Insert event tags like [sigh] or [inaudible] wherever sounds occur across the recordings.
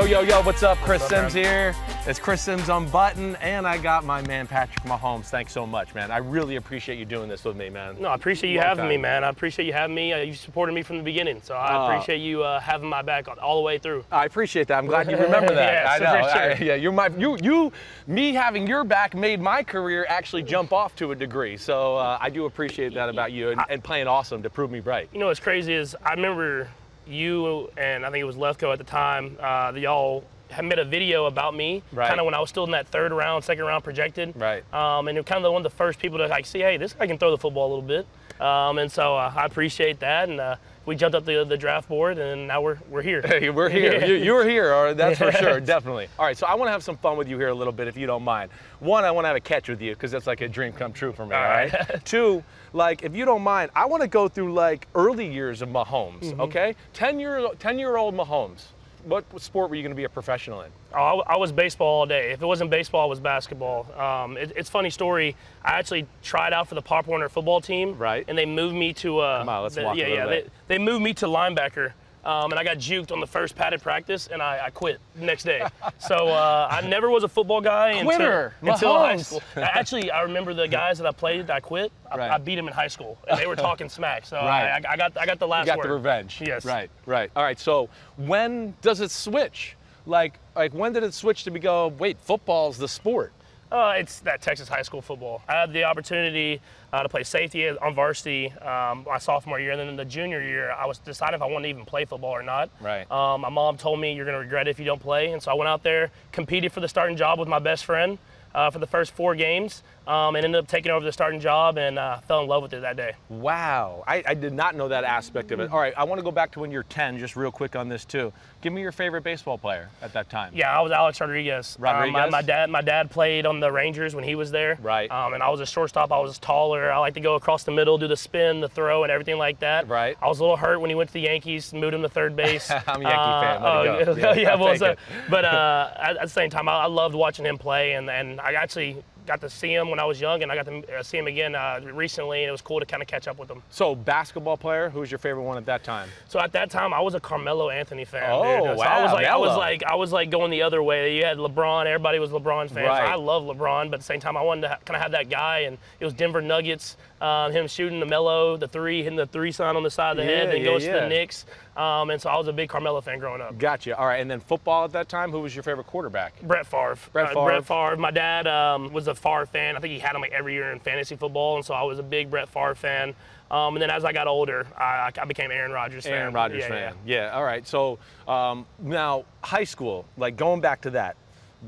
Yo, yo, yo, what's up? Chris Simms here. It's Chris Simms on button, and I got my man Patrick Mahomes. Thanks so much, man. I really appreciate you doing this with me, man. No, I appreciate you Long having me, man. I appreciate you having me. Uh, you supported me from the beginning, so I Uh, appreciate you uh, having my back all- the way through. I appreciate that. I'm glad you remember [laughs] that. Yes, I know. sure. I- yeah, you're my you you me having your back made my career actually jump off to a degree. So uh, I do appreciate that about you and, and playing awesome to prove me right. You know what's crazy is I remember you and I think it was Lefkoe at the time. Uh, y'all had made a video about me, Right. kind of when I was still in that third round, second round projected. Right. Um, and you're kind of one of the first people to like see, hey, this guy can throw the football a little bit. Um, and so uh, I appreciate that. And uh, we jumped up the, the draft board, and now we're we're here. Hey, we're [laughs] here. You, you're here, or that's for sure, definitely. All right, so I want to have some fun with you here a little bit, if you don't mind. One, I want to have a catch with you because that's like a dream come true for me. All right. Two, like if you don't mind, I want to go through like early years of Mahomes. Mm-hmm. Okay, ten year ten year old Mahomes. What sport were you going to be a professional in? Oh, I, I was baseball all day. If it wasn't baseball, it was basketball. Um, it, it's funny story. I actually tried out for the Pop Warner football team. Right. And they moved me to. Uh, Come on, let's the- walk a Yeah, little yeah. bit. They, they moved me to linebacker. Um, and I got juked on the first padded practice, and I, I quit the next day. so uh, I never was a football guy Quitter, until, until high school. Actually, I remember the guys that I played that I quit. I, Right. I beat them in high school, and they were [laughs] talking smack. So Right. I, I got I got the last You got word. the revenge. Yes. Right. Right. All right. So when does it switch? Like like when did it switch to be go? Wait, football's the sport. Uh, it's that Texas high school football. I had the opportunity uh, to play safety on varsity um, my sophomore year, and then in the junior year, I was deciding if I wanted to even play football or not. Right. Um, my mom told me you're going to regret it if you don't play, and so I went out there, competed for the starting job with my best friend uh, for the first four games, um, and ended up taking over the starting job, and uh, fell in love with it that day. Wow, I, I did not know that aspect of it. All right, I want to go back to when you're 10, just real quick on this too. Give me your favorite baseball player at that time. Yeah, I was Alex Rodriguez. Um, my- Rodriguez? my, dad, my dad played on the Rangers when he was there. Right. Um, and I was a shortstop. I was taller. I like to go across the middle, do the spin, the throw, and everything like that. Right. I was a little hurt when he went to the Yankees, moved him to third base. [laughs] I'm a Yankee fan, let oh, go. yeah, [laughs] Yeah, [laughs] well, so, but uh, at, at the same time, I, I loved watching him play, and, and I actually got to see him when I was young, and I got to uh, see him again uh, recently, and it was cool to kind of catch up with him. So, basketball player, who was your favorite one at that time? So at that time, I was a Carmelo Anthony fan. Oh, dude. So I was wow, like, I was like, I was like going the other way. You had LeBron. Everybody was LeBron fans. Right. I love LeBron, but at the same time, I wanted to ha- kind of have that guy, and it was Denver Nuggets. Um, him shooting the Melo, the three, hitting the three sign on the side of the Yeah, head, then yeah, goes to the Knicks. Um, and so I was a big Carmelo fan growing up. Gotcha. All right, and then football at that time, who was your favorite quarterback? Brett Favre. Brett Uh, Favre. Brett Favre. My dad um, was a Favre fan. I think he had him like every year in fantasy football, and so I was a big Brett Favre fan. Um, and then as I got older, I, I became Aaron Rodgers fan. Aaron Rodgers Yeah, fan. yeah. Yeah. All right. So um, now high school, like going back to that,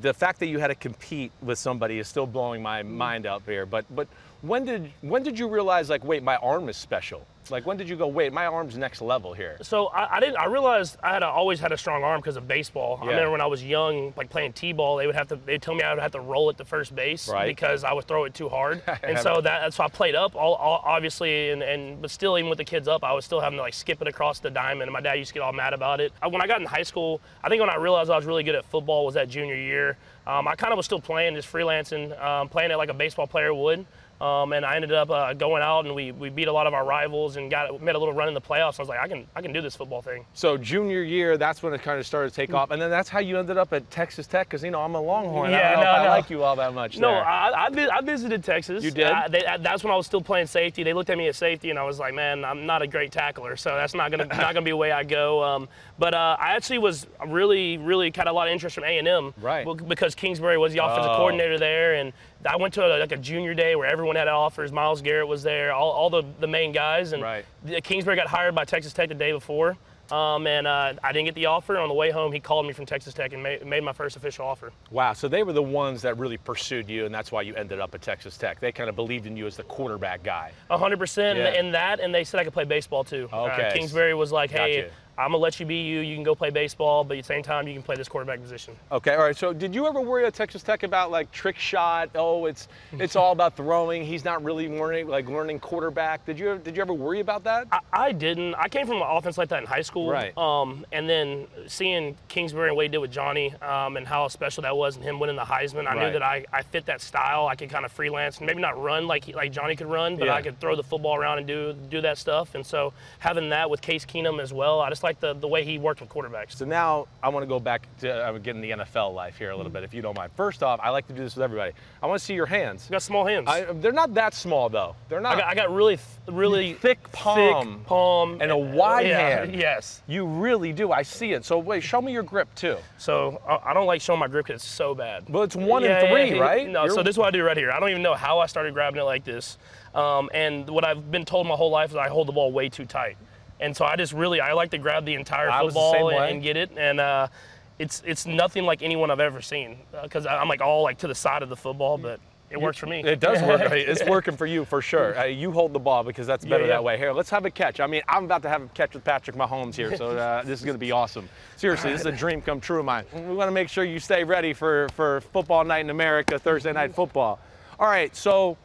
the fact that you had to compete with somebody is still blowing my mm-hmm. mind out there. But but when did when did you realize like wait my arm is special? Like when did you go wait my arm's next level here? So I, I didn't. I realized I had a, always had a strong arm because of baseball. I remember when I was young, like playing t-ball, they would have to. They tell me I would have to roll it to first base Right. because I would throw it too hard. [laughs] and so that that's so why I played up, all, all obviously, and, and but still, even with the kids up, I was still having to like skip it across the diamond. And my dad used to get all mad about it. I, when I got in high school, I think when I realized I was really good at football was that junior year. Um, I kind of was still playing, just freelancing, um, playing it like a baseball player would. Um, and I ended up uh, going out and we, we beat a lot of our rivals and got made a little run in the playoffs. I was like, I can I can do this football thing. So junior year, that's when it kind of started to take off, and then that's how you ended up at Texas Tech. Because you know I'm a Longhorn. I Yeah, if no, I no. like you all that much. No. I, I, I visited Texas. You did? Uh, they, that's when I was still playing safety. They looked at me at safety, and I was like, man, I'm not a great tackler, so that's not gonna not gonna be the way I go. Um, but uh, I actually was really, really kind of a lot of interest from A and M, Right. Because Kingsbury was the offensive Oh. coordinator there, and I went to a, like a junior day where everyone had offers. Myles Garrett was there, all, all the, the main guys, and Right. the- Kingsbury got hired by Texas Tech the day before. Um, and uh, I didn't get the offer. On the way home, he called me from Texas Tech and made, made my first official offer. Wow, so they were the ones that really pursued you, and that's why you ended up at Texas Tech. They kind of believed in you as the quarterback guy. A hundred percent, Yeah. and that, and they said I could play baseball too. Uh, Okay. Kingsbury was like, "Hey, Gotcha. I'm gonna let you be you. You can go play baseball, but at the same time, you can play this quarterback position." Okay, all right. So, did you ever worry at Texas Tech about like trick shot? Oh, it's it's all about throwing. He's not really learning like learning quarterback. Did you did you ever worry about that? I, I didn't. I came from an offense like that in high school. Right. Um, and then seeing Kingsbury and what he did with Johnny, um, and how special that was, and him winning the Heisman, I Right. knew that I, I fit that style. I could kind of freelance and maybe not run like he, like Johnny could run, but Yeah. I could throw the football around and do do that stuff. And so having that with Case Keenum as well, I just like the the way he worked with quarterbacks. So now I want to go back to uh, getting the NFL life here a little bit, if you don't mind. First off, I like to do this with everybody. I want to see your hands. I got small hands. I, they're not that small though. They're not. I got, I got really, th- really Thick palm. thick palm, And a wide yeah, hand. [laughs] Yes. you really do. I see it. So wait, show me your grip too. So I, I don't like showing my grip because it's so bad. Well, it's one Yeah, and three, yeah. right? No. You're- So this is what I do right here. I don't even know how I started grabbing it like this. Um, and what I've been told my whole life is I hold the ball way too tight. And so I just really I like to grab the entire I was the football and, and get it. And uh, it's it's nothing like anyone I've ever seen because I'm like all like to the side of the football, but it works for me. It does work. [laughs] It's working for you for sure. Uh, you hold the ball because that's better Yeah, yeah. that way. Here, let's have a catch. I mean, I'm about to have a catch with Patrick Mahomes here, so uh, this is going to be awesome. Seriously, this is a dream come true of mine. We want to make sure you stay ready for, for football night in America, Thursday night football. All right, so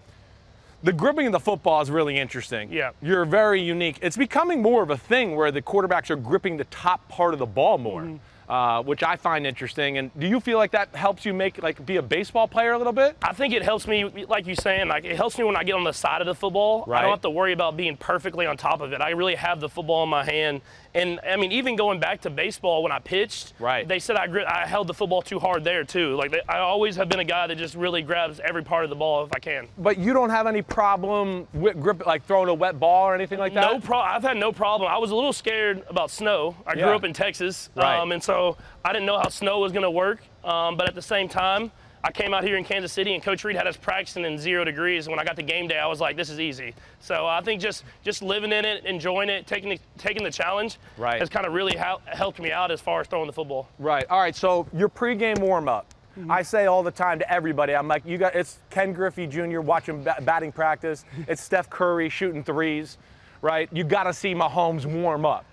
the gripping of the football is really interesting. Yeah. You're very unique. It's becoming more of a thing where the quarterbacks are gripping the top part of the ball more. Mm-hmm. Uh, which I find interesting, and do you feel like that helps you make like be a baseball player a little bit? I think it helps me, like you saying, like it helps me when I get on the side of the football. I don't have to worry about being perfectly on top of it. I really have the football in my hand, and I mean, even going back to baseball when I pitched, Right. They said I I held the football too hard there too. Like they, I always have been a guy that just really grabs every part of the ball if I can. But you don't have any problem with grip, like throwing a wet ball or anything like that? No pro- I've had no problem. I was a little scared about snow. I grew up in Texas, Right. um, and so I didn't know how snow was going to work. Um, but at the same time, I came out here in Kansas City, and Coach Reid had us practicing in zero degrees. When I got to game day, I was like, "This is easy." So I think just just living in it, enjoying it, taking the, taking the challenge, Right. has kind of really hel- helped me out as far as throwing the football. Right. All right. So your pregame warm up. Mm-hmm. I say all the time to everybody, I'm like, you got it's Ken Griffey Jr. watching ba- batting practice. [laughs] It's Steph Curry shooting threes, right? You got to see Mahomes warm up.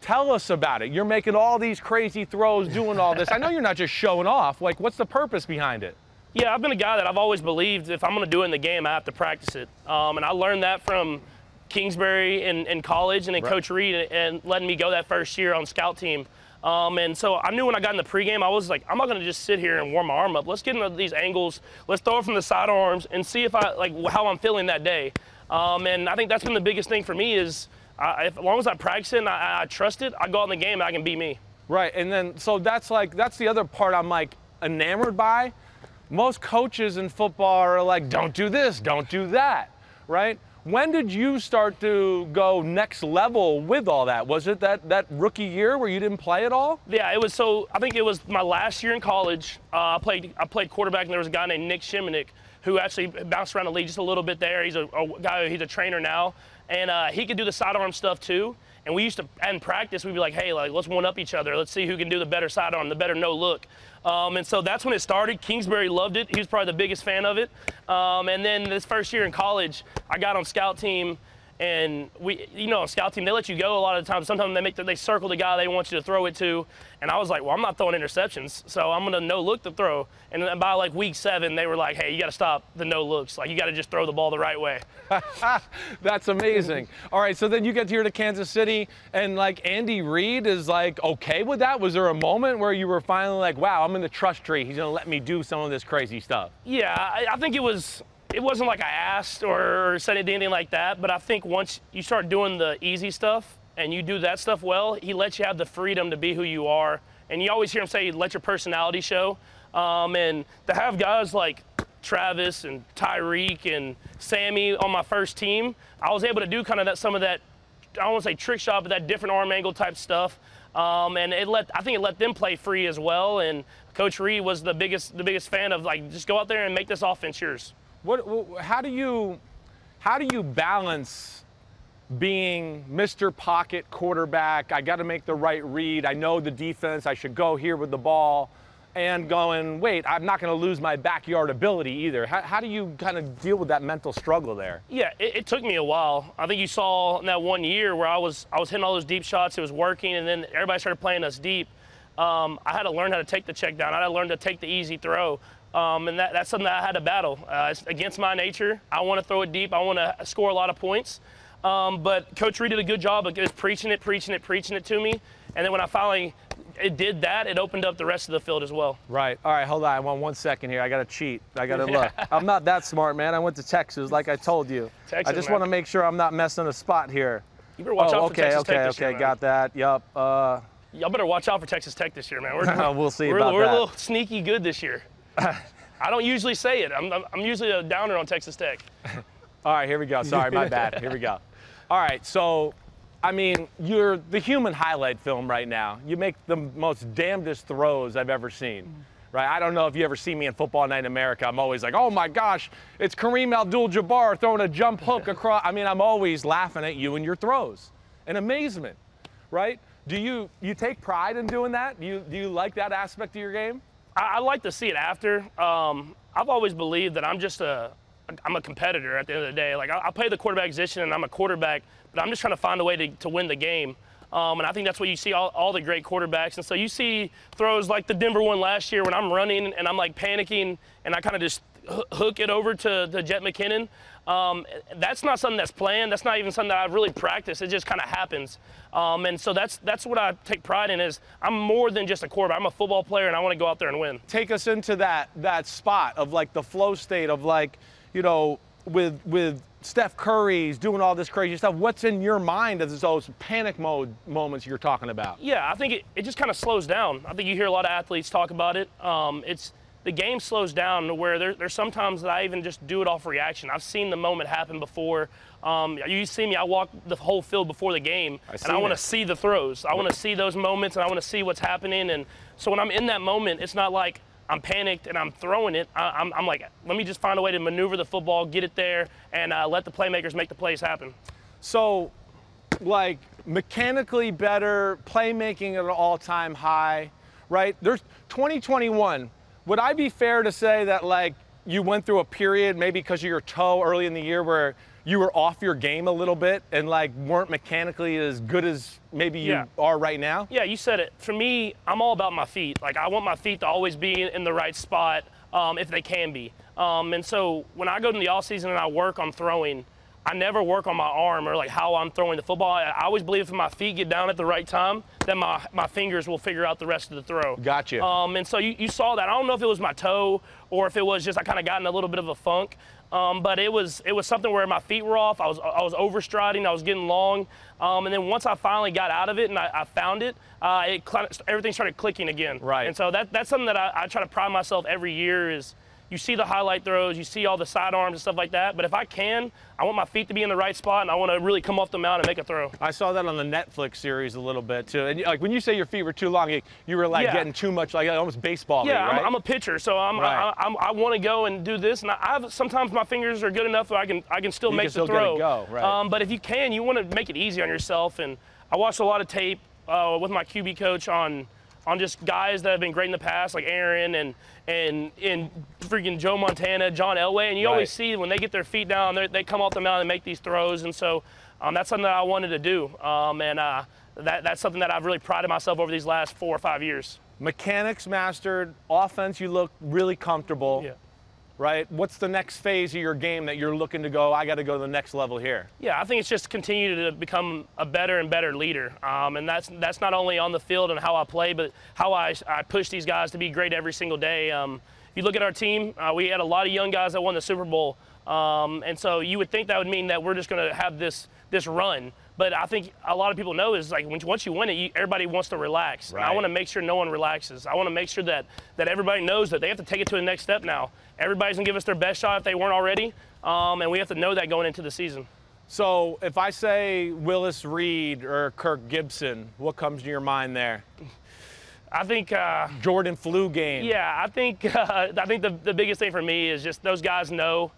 Tell us about it. You're making all these crazy throws, doing all this. I know you're not just showing off. Like, what's the purpose behind it? Yeah, I've been a guy that I've always believed if I'm going to do it in the game, I have to practice it. Um, and I learned that from Kingsbury in, in college and then Coach Reid and, and letting me go that first year on scout team. Um, and so I knew when I got in the pregame, I was like, I'm not going to just sit here and warm my arm up. Let's get into these angles. Let's throw it from the sidearms and see if I like how I'm feeling that day. Um, and I think that's been the biggest thing for me is I, if, as long as I practice it and I, I trust it, I go out in the game and I can be me. Right, and then so that's like that's the other part I'm like enamored by. Most coaches in football are like, don't do this, don't do that, right? When did you start to go next level with all that? Was it that that rookie year where you didn't play at all? Yeah, it was so. I think it was my last year in college. Uh, I played. I played quarterback, and there was a guy named Nic Shimonek who actually bounced around the league just a little bit there. He's a, a guy. He's a trainer now, and uh, he could do the sidearm stuff too. And we used to, in practice, we'd be like, hey, like let's one up each other. Let's see who can do the better sidearm, the better no look. Um, and so that's when it started. Kingsbury loved it. He was probably the biggest fan of it. Um, and then this first year in college, I got on scout team. And we, you know, on scout team, they let you go a lot of the time. Sometimes they make the, they circle the guy they want you to throw it to, and I was like, well, I'm not throwing interceptions, so I'm gonna no look the throw. And then by like week seven, they were like, hey, you got to stop the no looks. Like you got to just throw the ball the right way. [laughs] That's amazing. all right, so then you get here to Kansas City, and like Andy Reid is like okay with that. Was there a moment where you were finally like, wow, I'm in the trust tree. He's gonna let me do some of this crazy stuff? Yeah, I, I think it was. It wasn't like I asked or said anything like that, but I think once you start doing the easy stuff and you do that stuff well, he lets you have the freedom to be who you are. And you always hear him say, let your personality show. Um, and to have guys like Travis and Tyreek and Sammy on my first team, I was able to do kind of that, some of that, I don't want to say trick shot, but that different arm angle type stuff. Um, and it let, I think it let them play free as well. And Coach Reid was the biggest, the biggest fan of like, just go out there and make this offense yours. What, how do you, how do you balance being Mr. Pocket quarterback? I got to make the right read. I know the defense. I should go here with the ball, and going, wait, I'm not going to lose my backyard ability either. How, how do you kind of deal with that mental struggle there? Yeah, it, it, took me a while. I think you saw in that one year where I was I was hitting all those deep shots. It was working, and then everybody started playing us deep. Um, I had to learn how to take the check down. I had to learn to take the easy throw. Um, and that, that's something that I had to battle. Uh, it's against my nature. I want to throw it deep. I want to score a lot of points. Um, but Coach Reid did a good job of just preaching it, preaching it, preaching it to me. And then when I finally it did that, it opened up the rest of the field as well. Right. All right, hold on. I want one second here. I got to cheat. I got to [laughs] look. I'm not that smart, man. I went to Texas, like I told you. Texas, I just want to make sure I'm not messing a spot here. You better watch oh, out okay, for Texas okay, Tech this okay, year, got that. Yup. Uh, Y'all better watch out for Texas Tech this year, man. We're, [laughs] we'll see we're, about we're that. a little sneaky good this year. [laughs] I don't usually say it. I'm, I'm, usually a downer on Texas Tech. [laughs] All right, here we go. Sorry, my bad. Here we go. All right, so, I mean, you're the human highlight film right now. You make the most damnedest throws I've ever seen. Right? I don't know if you ever see me in Football Night in America. I'm always like, oh my gosh, it's Kareem Abdul Jabbar throwing a jump hook across. I mean, I'm always laughing at you and your throws in amazement, right? Do you, you take pride in doing that? Do you, do you like that aspect of your game? I, I like to see it after. Um, I've always believed that I'm just a, I'm a competitor at the end of the day. Like I, I play the quarterback position and I'm a quarterback, but I'm just trying to find a way to, to win the game. Um, and I think that's what you see all, all the great quarterbacks. And so you see throws like the Denver one last year when I'm running and I'm like panicking and I kind of just hook it over to, to Jet McKinnon. Um, that's not something that's planned. That's not even something that I've really practiced. It just kind of happens. Um, and so that's that's what I take pride in is I'm more than just a quarterback. I'm a football player and I want to go out there and win. Take us into that that spot of like the flow state of like, you know, with with Steph Curry's doing all this crazy stuff. What's in your mind as those panic mode moments you're talking about? Yeah, I think it, it just kind of slows down. I think you hear a lot of athletes talk about it. Um, it's the game slows down to where there, there's sometimes that I even just do it off reaction. I've seen the moment happen before. Um, you see me, I walk the whole field before the game, I and I want to see the throws. I want to see those moments, and I want to see what's happening. And so when I'm in that moment, it's not like I'm panicked and I'm throwing it. I, am I'm, I'm like, let me just find a way to maneuver the football, get it there, and uh, let the playmakers make the plays happen. So, like mechanically better, playmaking at an all-time high, right? There's 2021 would I be fair to say that like you went through a period maybe because of your toe early in the year where you were off your game a little bit and like weren't mechanically as good as maybe you Yeah. are right now? Yeah, you said it. For me, I'm all about my feet. Like I want my feet to always be in the right spot um, if they can be. Um, and so when I go to the off season and I work on throwing, I never work on my arm or like how I'm throwing the football. I, I always believe if my feet get down at the right time, then my, my fingers will figure out the rest of the throw. Gotcha. Um, and so you, you saw that. I don't know if it was my toe or if it was just I kind of got in a little bit of a funk. Um, but it was it was something where my feet were off. I was I was overstriding. I was getting long. Um, and then once I finally got out of it and I, I found it, uh, it everything started clicking again. Right. And so that that's something that I, I try to pride myself every year is you see the highlight throws, you see all the sidearms and stuff like that. But if I can, I want my feet to be in the right spot and I want to really come off the mound and make a throw. I saw that on the Netflix series a little bit too. And like when you say your feet were too long, you, were like Yeah. getting too much like almost baseball. Yeah, right? I'm, I'm a pitcher, so I'm, Right. I, I'm, I want to go and do this. And I, I've, sometimes my fingers are good enough that I can I can still You make can still the get throw. go, right. Um, but if you can, you want to make it easy on yourself. And I watched a lot of tape uh, with my QB coach on on just guys that have been great in the past, like Aaron and and and freaking Joe Montana, John Elway, and you always see when they get their feet down, they they come off the mound and make these throws. And so um, that's something that I wanted to do. Um, and uh, that that's something that I've really prided myself over these last four or five years. Mechanics mastered, offense you look really comfortable. Yeah. Right? What's the next phase of your game that you're looking to go, I got to go to the next level here? Yeah, I think it's just continue to become a better and better leader, um, and that's that's not only on the field and how I play, but how I, I push these guys to be great every single day. Um, if you look at our team, uh, we had a lot of young guys that won the Super Bowl Um, and so you would think that would mean that we're just going to have this this run. But I think a lot of people know is like when, once you win it, you, everybody wants to relax. Right. I want to make sure no one relaxes. I want to make sure that that everybody knows that they have to take it to the next step now. Everybody's gonna give us their best shot if they weren't already, um, and we have to know that going into the season. So if I say Willis Reed or Kirk Gibson, what comes to your mind there? I think uh, Jordan flu game. Yeah, I think [laughs] uh, I think the, the biggest thing for me is just those guys know,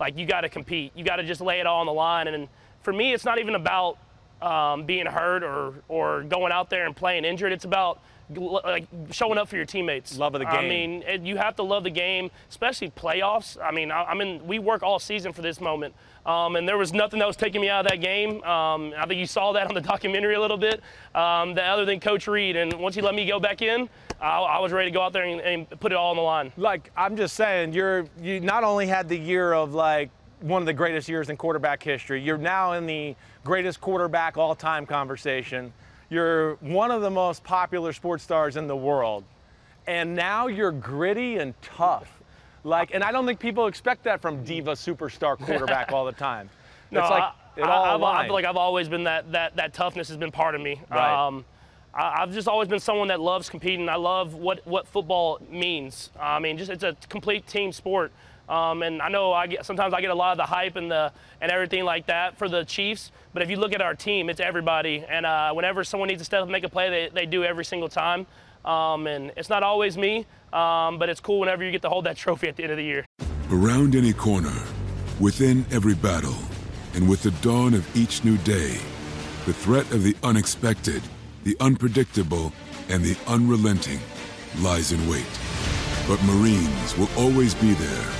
like you got to compete. You got to just lay it all on the line. And for me, it's not even about um, being hurt or or going out there and playing injured. It's about like showing up for your teammates. Love of the game. I mean, it, you have to love the game, especially playoffs. I mean, I, I mean, we work all season for this moment, um, and there was nothing that was taking me out of that game. Um, I think you saw that on the [laughs] documentary a little bit. Um, that other than Coach Reid, and once he let me go back in, I, I was ready to go out there and, and put it all on the line. Like I'm just saying, you're you not only had the year of like one of the greatest years in quarterback history. You're now in the greatest quarterback all time conversation. You're one of the most popular sports stars in the world. And now you're gritty and tough. Like, and I don't think people expect that from diva superstar quarterback all the time. [laughs] No, it's like I, it all I, I, I, feel like I've always been that, that, that toughness has been part of me. Right. Um, I, I've just always been someone that loves competing. I love what, what football means. I mean, just it's a complete team sport. Um, and I know I get sometimes I get a lot of the hype and the and everything like that for the Chiefs. But if you look at our team, it's everybody. And uh, whenever someone needs to step up and make a play, they, they do every single time. Um, and it's not always me, um, but it's cool whenever you get to hold that [laughs] trophy at the end of the year. Around any corner, within every battle, and with the dawn of each new day, the threat of the unexpected, the unpredictable, and the unrelenting lies in wait. But Marines will always be there.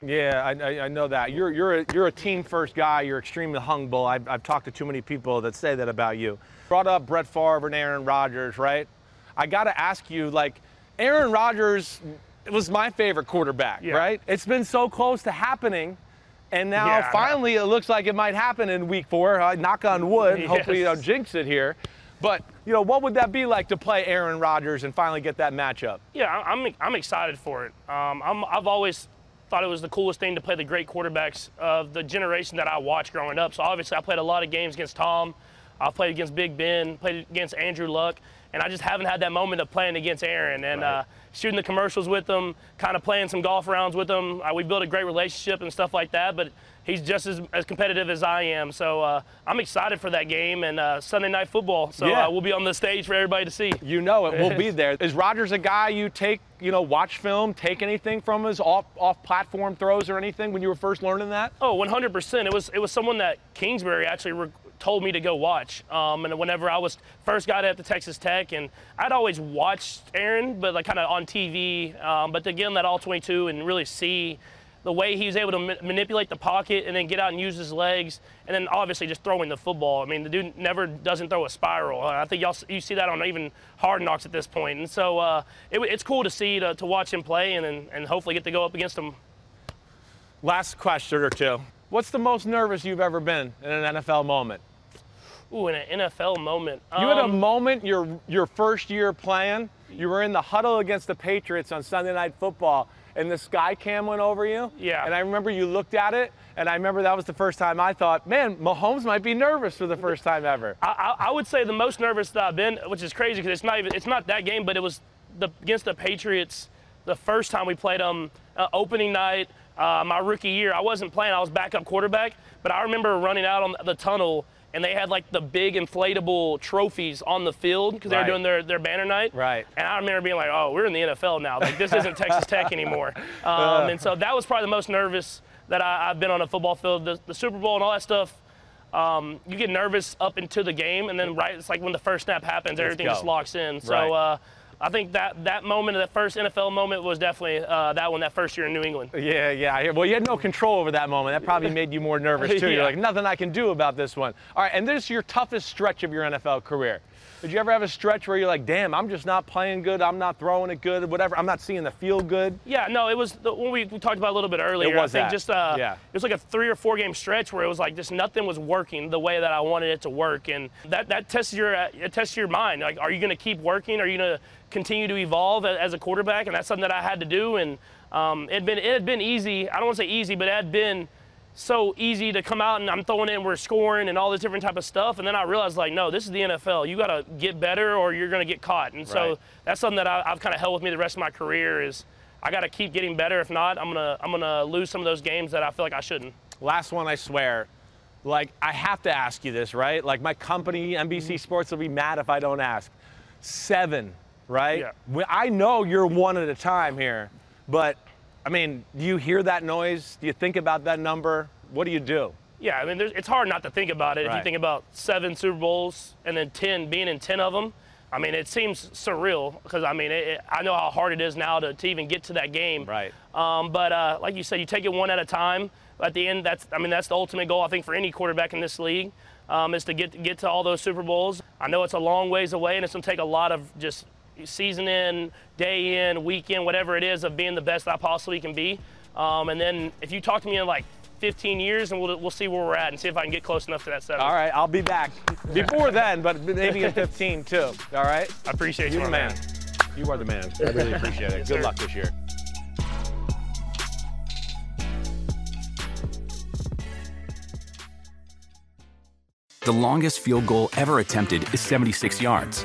Yeah, I, I, I know that. You're, you're, a, you're a team first guy. You're extremely humble. I've, I've talked to too many people that say that about you. Brought up Brett Favre and Aaron Rodgers, right? I got to ask you, like, Aaron Rodgers was my favorite quarterback, Yeah. right? It's been so close to happening. And now Yeah, finally it looks like it might happen in week four. Uh, knock on wood. [laughs] Hopefully you don't jinx it here. But, you know, what would that be like to play Aaron Rodgers and finally get that matchup? Yeah, I'm, I'm excited for it. Um, I'm, I've always thought it was the coolest thing to play the great quarterbacks of the generation that I watched growing up. So obviously, I played a lot of games against Tom. I've played against Big Ben, played against Andrew Luck, and I just haven't had that moment of playing against Aaron and uh, shooting the commercials with him, kind of playing some golf rounds with him. Uh, we built a great relationship and stuff like that. But he's just as, as competitive as I am. So uh, I'm excited for that game and uh, Sunday night football. So Yeah. uh, we'll be on the stage for everybody to see. You know it. We'll be [laughs] there. Is Rodgers a guy you take, you know, watch film, take anything from his off off platform throws or anything when you were first learning that? Oh, 100%. It was it was someone that Kingsbury actually re- told me to go watch. Um, and whenever I was first got at the Texas Tech, and I'd always watched Aaron, but like kind of on TV. Um, but again, that all 22 and really see the way he was able to ma- manipulate the pocket and then get out and use his legs, and then obviously just throwing the football. I mean, the dude never doesn't throw a spiral. I think y'all you see that on even hard knocks at this point. And so uh, it, it's cool to see to, to watch him play and, and and hopefully get to go up against him Last question or two. What's the most nervous you've ever been in an NFL moment? Ooh, in an NFL moment. You had a Um, moment your your first year playing. You were in the huddle against the Patriots on Sunday Night Football, and the sky cam went over you. Yeah. And I remember you looked at it, and I remember that was the first time I thought, man, Mahomes might be nervous for the first time ever. I, I I would say the most nervous that I've been, which is crazy because it's not even it's not that game, but it was the against the Patriots the first time we played them, uh, opening night, uh, my rookie year. I wasn't playing; I was backup quarterback. But I remember running out on the tunnel, and they had like the big inflatable trophies on the field because they Right. were doing their, their banner night. Right. And I remember being like, "Oh, we're in the NFL now. Like this isn't Texas Tech [laughs] anymore." Um, and so that was probably the most nervous that I, I've been on a football field. The, the Super Bowl and all that stuff. Um, you get nervous up into the game, and then right, it's like when the first snap happens, everything go. just locks in. So Right. uh, I think that that moment, that first NFL moment, was definitely uh, that one, that first year in New England. Yeah, yeah. Well, you had no control over that moment. That probably made you more nervous too. You're [laughs] like, nothing I can do about this one. All right, and this is your toughest stretch of your NFL career. Did you ever have a stretch where you're like, damn, I'm just not playing good, I'm not throwing it good, whatever, I'm not seeing the field good? Yeah, no, it was the one we, we talked about a little bit earlier. It was I think that. just uh, Yeah. it was like a three or four game stretch where it was like just nothing was working the way that I wanted it to work, and that that tests your uh, it tests your mind. Like, are you going to keep working? Are you going to continue to evolve as a quarterback? And that's something that I had to do. And um, it had been it had been easy. I don't want to say easy, but it had been so easy to come out and I'm throwing in, we're scoring and all this different type of stuff. And then I realized like, no, this is the NFL. You got to get better or you're going to get caught. And so Right. that's something that I, I've kind of held with me the rest of my career is I got to keep getting better. If not, I'm gonna I'm gonna lose some of those games that I feel like I shouldn't. Last one, I swear. Like, I have to ask you this, right? Like, my company, NBC Mm-hmm. Sports, will be mad if I don't ask. Seven, right? Yeah. I know you're one at a time here, but I mean, do you hear that noise? Do you think about that number? What do you do? Yeah, I mean, there's, it's hard not to think about it. If you think about seven Super Bowls and then ten being in ten of them, I mean, it seems surreal because I mean, it, it, I know how hard it is now to, to even get to that game. Right. Um, but uh, like you said, you take it one at a time. At the end, that's I mean, that's the ultimate goal I think for any quarterback in this league um, is to get get to all those Super Bowls. I know it's a long ways away, and it's gonna take a lot of just season in, day in, weekend, whatever it is, of being the best I possibly can be. Um, and then if you talk to me in like 15 years, and we'll, we'll see where we're at and see if I can get close enough to that seven. All right, I'll be back before then, but maybe in 15 too. All right? I appreciate You're the my man. You are the man. I really appreciate it. Good sir. luck this year. The longest field goal ever attempted is 76 yards.